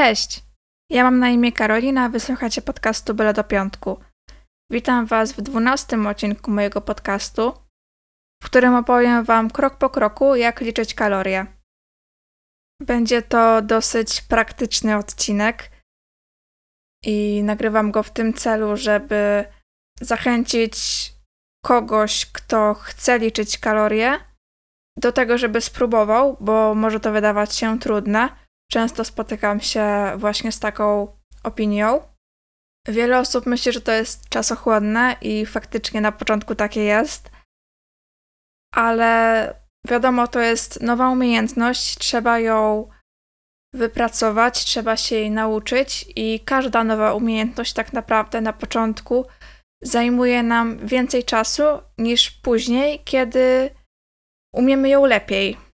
Cześć! Ja mam na imię Karolina, wysłuchacie podcastu Byle do Piątku. Witam Was w dwunastym odcinku mojego podcastu, w którym opowiem Wam krok po kroku, jak liczyć kalorie. Będzie to dosyć praktyczny odcinek i nagrywam go w tym celu, żeby zachęcić kogoś, kto chce liczyć kalorie, do tego, żeby spróbował, bo może to wydawać się trudne. Często spotykam się właśnie z taką opinią. Wiele osób myśli, że to jest czasochłonne i faktycznie na początku takie jest, ale wiadomo, to jest nowa umiejętność, trzeba ją wypracować, trzeba się jej nauczyć i każda nowa umiejętność tak naprawdę na początku zajmuje nam więcej czasu niż później, kiedy umiemy ją lepiej.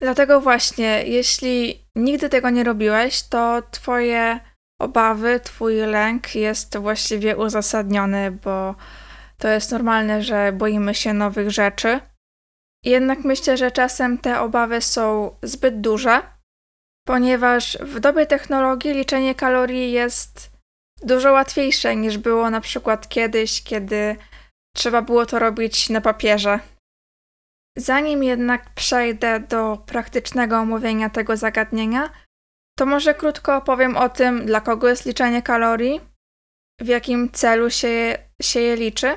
Dlatego właśnie, jeśli nigdy tego nie robiłeś, to Twoje obawy, Twój lęk jest właściwie uzasadniony, bo to jest normalne, że boimy się nowych rzeczy. Jednak myślę, że czasem te obawy są zbyt duże, ponieważ w dobie technologii liczenie kalorii jest dużo łatwiejsze niż było na przykład kiedyś, kiedy trzeba było to robić na papierze. Zanim jednak przejdę do praktycznego omówienia tego zagadnienia, to może krótko opowiem o tym, dla kogo jest liczenie kalorii, w jakim celu się je, się je liczy.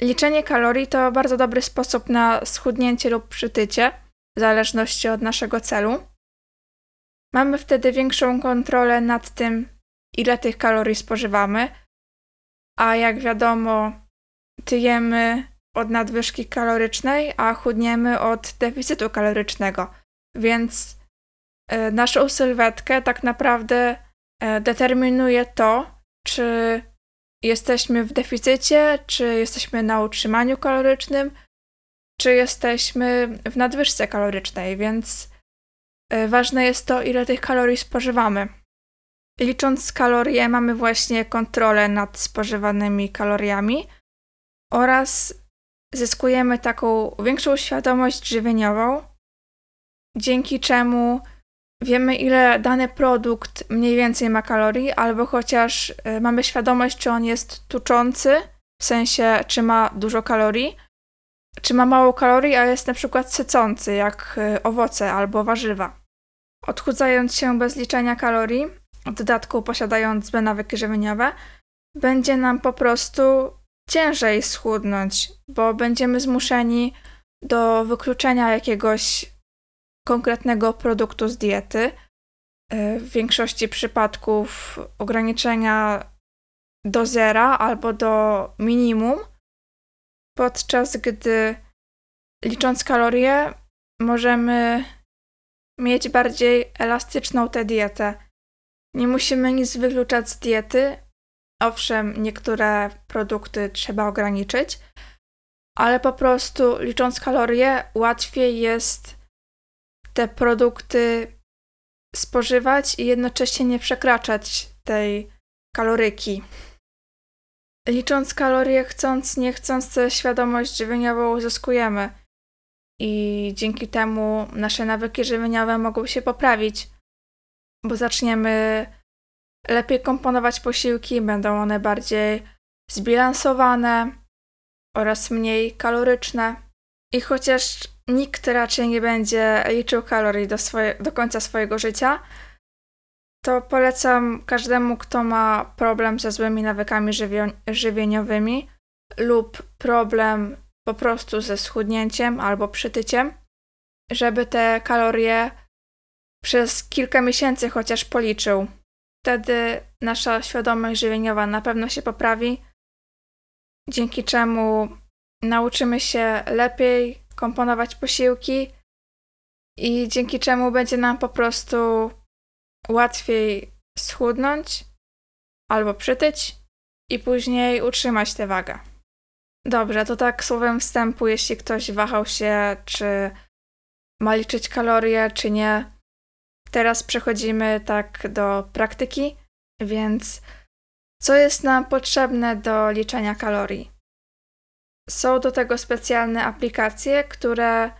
Liczenie kalorii to bardzo dobry sposób na schudnięcie lub przytycie, w zależności od naszego celu. Mamy wtedy większą kontrolę nad tym, ile tych kalorii spożywamy, a jak wiadomo, tyjemy od nadwyżki kalorycznej, a chudniemy od deficytu kalorycznego. Więc e, naszą sylwetkę tak naprawdę e, determinuje to, czy jesteśmy w deficycie, czy jesteśmy na utrzymaniu kalorycznym, czy jesteśmy w nadwyżce kalorycznej, więc e, ważne jest to, ile tych kalorii spożywamy. Licząc kalorie, mamy właśnie kontrolę nad spożywanymi kaloriami oraz zyskujemy taką większą świadomość żywieniową, dzięki czemu wiemy, ile dany produkt mniej więcej ma kalorii, albo chociaż y, mamy świadomość, czy on jest tuczący, w sensie, czy ma dużo kalorii, czy ma mało kalorii, a jest na przykład sycący, jak y, owoce albo warzywa. Odchudzając się bez liczenia kalorii, w dodatku posiadając złe nawyki żywieniowe, będzie nam po prostu ciężej schudnąć, bo będziemy zmuszeni do wykluczenia jakiegoś konkretnego produktu z diety. E, w większości przypadków ograniczenia do zera albo do minimum, podczas gdy licząc kalorie możemy mieć bardziej elastyczną tę dietę. Nie musimy nic wykluczać z diety, Owszem, niektóre produkty trzeba ograniczyć, ale po prostu licząc kalorie, łatwiej jest te produkty spożywać i jednocześnie nie przekraczać tej kaloryki. Licząc kalorie, chcąc, nie chcąc, świadomość żywieniową uzyskujemy i dzięki temu nasze nawyki żywieniowe mogą się poprawić, bo zaczniemy lepiej komponować posiłki, będą one bardziej zbilansowane oraz mniej kaloryczne. I chociaż nikt raczej nie będzie liczył kalorii do, swoje, do końca swojego życia, to polecam każdemu, kto ma problem ze złymi nawykami żywieniowymi lub problem po prostu ze schudnięciem albo przytyciem, żeby te kalorie przez kilka miesięcy chociaż policzył Wtedy nasza świadomość żywieniowa na pewno się poprawi, dzięki czemu nauczymy się lepiej komponować posiłki i dzięki czemu będzie nam po prostu łatwiej schudnąć albo przytyć i później utrzymać tę wagę. Dobrze, to tak słowem wstępu, jeśli ktoś wahał się, czy ma liczyć kalorie, czy nie, Teraz przechodzimy tak do praktyki, więc co jest nam potrzebne do liczenia kalorii? Są do tego specjalne aplikacje, które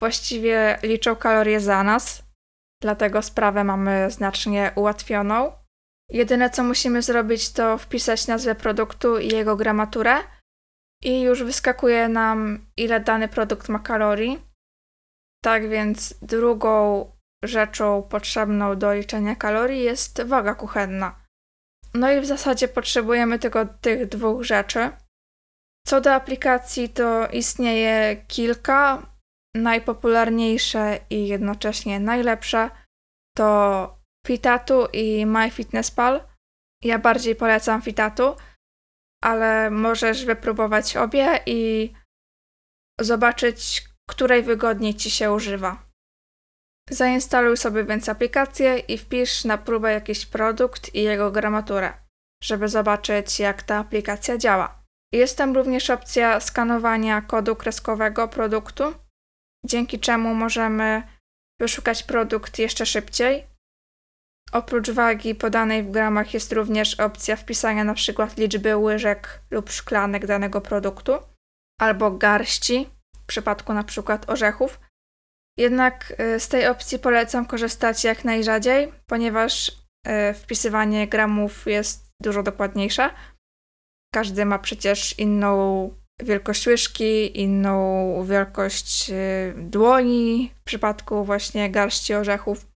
właściwie liczą kalorie za nas. dlatego sprawę mamy znacznie ułatwioną. Jedyne co musimy zrobić to wpisać nazwę produktu i jego gramaturę i już wyskakuje nam ile dany produkt ma kalorii. Tak więc drugą rzeczą potrzebną do liczenia kalorii jest waga kuchenna. No i w zasadzie potrzebujemy tylko tych dwóch rzeczy. Co do aplikacji, to istnieje kilka. Najpopularniejsze i jednocześnie najlepsze to Fitatu i MyFitnessPal. Ja bardziej polecam Fitatu, ale możesz wypróbować obie i zobaczyć, której wygodniej ci się używa. Zainstaluj sobie więc aplikację i wpisz na próbę jakiś produkt i jego gramaturę, żeby zobaczyć, jak ta aplikacja działa. Jest tam również opcja skanowania kodu kreskowego produktu, dzięki czemu możemy wyszukać produkt jeszcze szybciej. Oprócz wagi podanej w gramach jest również opcja wpisania np. liczby łyżek lub szklanek danego produktu albo garści w przypadku np. orzechów. Jednak y, z tej opcji polecam korzystać jak najrzadziej, ponieważ y, wpisywanie gramów jest dużo dokładniejsze. Każdy ma przecież inną wielkość łyżki, inną wielkość y, dłoni w przypadku właśnie garści orzechów.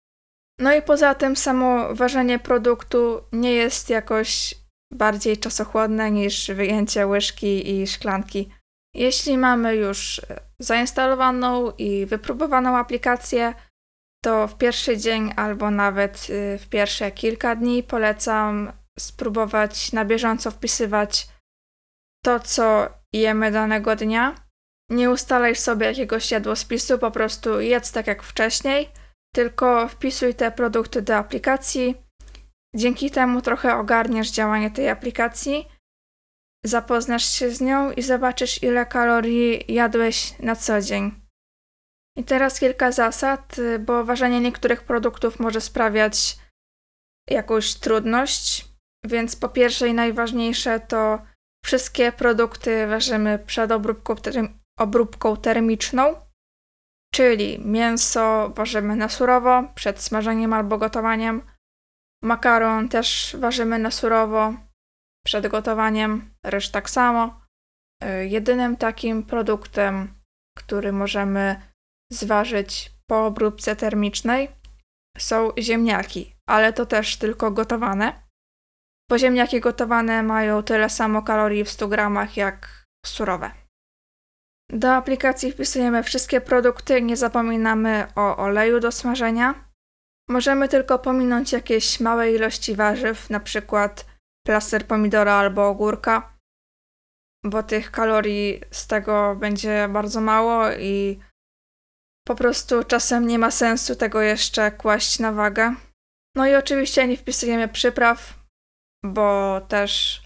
No i poza tym samo ważenie produktu nie jest jakoś bardziej czasochłonne niż wyjęcie łyżki i szklanki. Jeśli mamy już zainstalowaną i wypróbowaną aplikację, to w pierwszy dzień albo nawet y, w pierwsze kilka dni polecam spróbować na bieżąco wpisywać to, co jemy danego dnia. Nie ustalaj sobie jakiegoś jadłospisu, po prostu jedz tak jak wcześniej, tylko wpisuj te produkty do aplikacji. Dzięki temu trochę ogarniesz działanie tej aplikacji, zapoznasz się z nią i zobaczysz, ile kalorii jadłeś na co dzień. I teraz kilka zasad, bo ważenie niektórych produktów może sprawiać jakąś trudność. Więc po pierwsze i najważniejsze to wszystkie produkty ważymy przed obróbką, obróbką termiczną, czyli mięso ważymy na surowo przed smażeniem albo gotowaniem, makaron też ważymy na surowo przed gotowaniem, ryż tak samo. Y, jedynym takim produktem, który możemy zważyć po obróbce termicznej są ziemniaki, ale to też tylko gotowane. Bo ziemniaki gotowane mają tyle samo kalorii w 100 gramach jak surowe. Do aplikacji wpisujemy wszystkie produkty, nie zapominamy o oleju do smażenia. Możemy tylko pominąć jakieś małe ilości warzyw, na przykład plaster pomidora albo ogórka, bo tych kalorii z tego będzie bardzo mało i po prostu czasem nie ma sensu tego jeszcze kłaść na wagę. No i oczywiście nie wpisujemy przypraw, bo też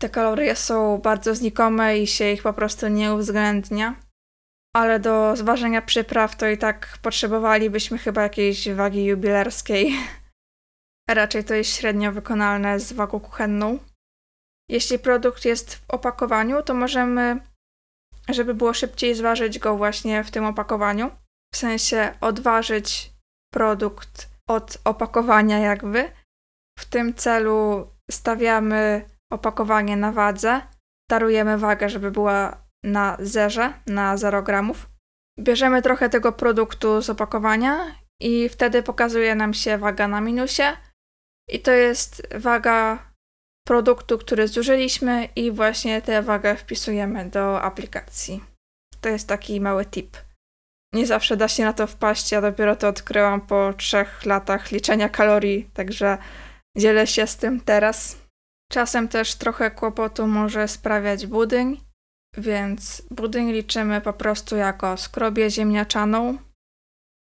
te kalorie są bardzo znikome i się ich po prostu nie uwzględnia. Ale do zważenia przypraw to i tak potrzebowalibyśmy chyba jakiejś wagi jubilerskiej. Raczej to jest średnio wykonalne z wagą kuchenną. Jeśli produkt jest w opakowaniu, to możemy, żeby było szybciej, zważyć go właśnie w tym opakowaniu. W sensie odważyć produkt od opakowania, jakby. W tym celu stawiamy opakowanie na wadze, darujemy wagę, żeby była na zerze, na 0 gramów. Bierzemy trochę tego produktu z opakowania i wtedy pokazuje nam się waga na minusie i to jest waga produktu, który zużyliśmy i właśnie tę wagę wpisujemy do aplikacji. To jest taki mały tip. Nie zawsze da się na to wpaść, ja dopiero to odkryłam po trzech latach liczenia kalorii, także dzielę się z tym teraz. Czasem też trochę kłopotu może sprawiać budyń, więc budyń liczymy po prostu jako skrobię ziemniaczaną,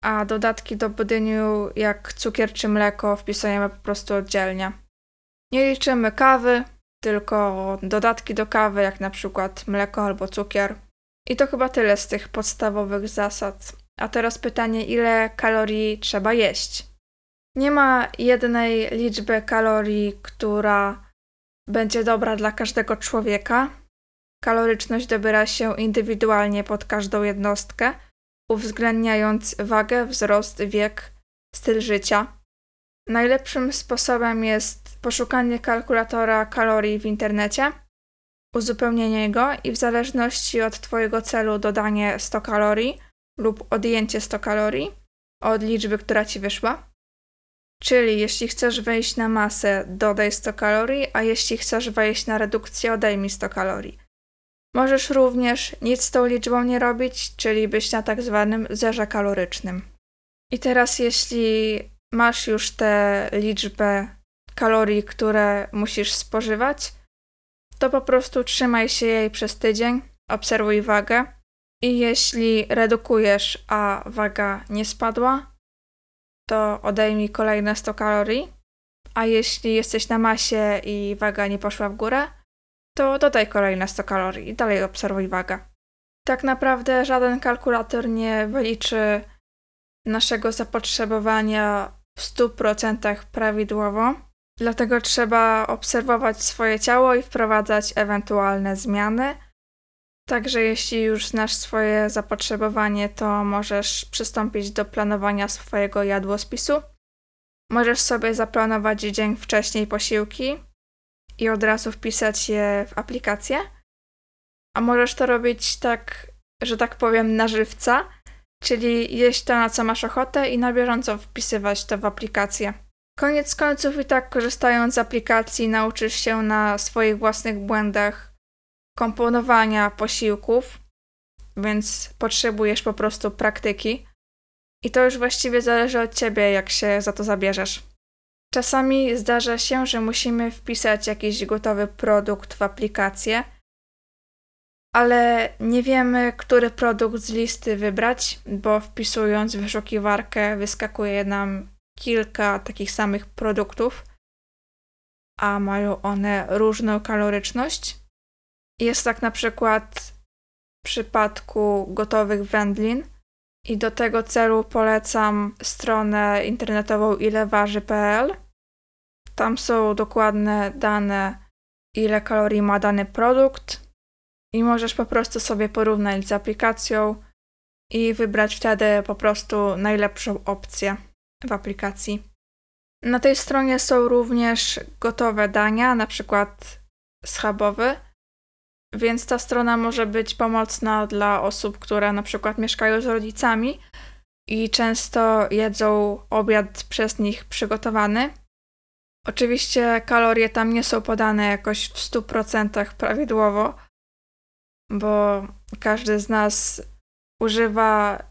a dodatki do budyniu jak cukier czy mleko wpisujemy po prostu oddzielnie. Nie liczymy kawy, tylko dodatki do kawy, jak na przykład mleko albo cukier. I to chyba tyle z tych podstawowych zasad. A teraz pytanie, ile kalorii trzeba jeść? Nie ma jednej liczby kalorii, która będzie dobra dla każdego człowieka. Kaloryczność dobiera się indywidualnie pod każdą jednostkę, uwzględniając wagę, wzrost, wiek styl życia. Najlepszym sposobem jest poszukanie kalkulatora kalorii w internecie, uzupełnienie go i w zależności od Twojego celu dodanie 100 kalorii lub odjęcie 100 kalorii od liczby, która Ci wyszła. Czyli jeśli chcesz wejść na masę, dodaj 100 kalorii, a jeśli chcesz wejść na redukcję, odejmij 100 kalorii. Możesz również nic z tą liczbą nie robić, czyli być na tak zwanym zerze kalorycznym. I teraz, jeśli masz już tę liczbę kalorii, które musisz spożywać, to po prostu trzymaj się jej przez tydzień, obserwuj wagę i jeśli redukujesz, a waga nie spadła, to odejmij kolejne 100 kalorii, a jeśli jesteś na masie i waga nie poszła w górę, to dodaj kolejne 100 kalorii i dalej obserwuj wagę. Tak naprawdę żaden kalkulator nie wyliczy naszego zapotrzebowania w 100% prawidłowo, dlatego trzeba obserwować swoje ciało i wprowadzać ewentualne zmiany. Także jeśli już znasz swoje zapotrzebowanie, to możesz przystąpić do planowania swojego jadłospisu. Możesz sobie zaplanować dzień wcześniej posiłki i od razu wpisać je w aplikację. A możesz to robić tak, że tak powiem, na żywca, czyli jeść to, na co masz ochotę i na bieżąco wpisywać to w aplikację. Koniec końców i tak korzystając z aplikacji nauczysz się na swoich własnych błędach komponowania posiłków, więc potrzebujesz po prostu praktyki. I to już właściwie zależy od ciebie, jak się za to zabierzesz. Czasami zdarza się, że musimy wpisać jakiś gotowy produkt w aplikację, ale nie wiemy, który produkt z listy wybrać, bo wpisując w wyszukiwarkę wyskakuje nam kilka takich samych produktów, a mają one różną kaloryczność. Jest tak na przykład w przypadku gotowych wędlin i do tego celu polecam stronę internetową ileważy.pl. Tam są dokładne dane, ile kalorii ma dany produkt, i możesz po prostu sobie porównać z aplikacją i wybrać wtedy po prostu najlepszą opcję w aplikacji. Na tej stronie są również gotowe dania, na przykład schabowy, więc ta strona może być pomocna dla osób, które na przykład mieszkają z rodzicami i często jedzą obiad przez nich przygotowany. Oczywiście kalorie tam nie są podane jakoś w 100% prawidłowo, bo każdy z nas używa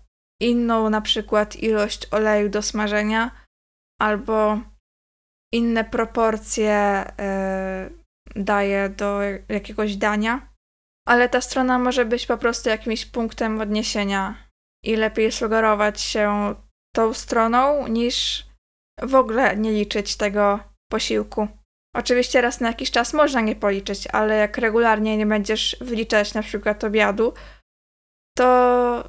inną na przykład ilość oleju do smażenia albo inne proporcje y, daje do jakiegoś dania, ale ta strona może być po prostu jakimś punktem odniesienia i lepiej sugerować się tą stroną niż w ogóle nie liczyć tego posiłku. Oczywiście raz na jakiś czas można nie policzyć, ale jak regularnie nie będziesz wliczać na przykład obiadu, to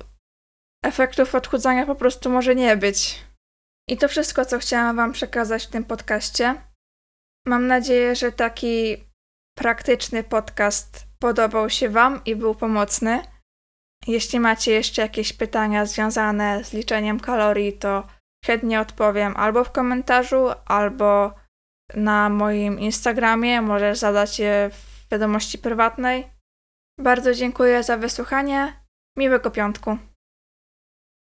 efektów odchudzania po prostu może nie być. I to wszystko, co chciałam Wam przekazać w tym podcaście. Mam nadzieję, że taki praktyczny podcast podobał się Wam i był pomocny. Jeśli macie jeszcze jakieś pytania związane z liczeniem kalorii, to chętnie odpowiem albo w komentarzu, albo na moim Instagramie. Możesz zadać je w wiadomości prywatnej. Bardzo dziękuję za wysłuchanie. Miłego piątku.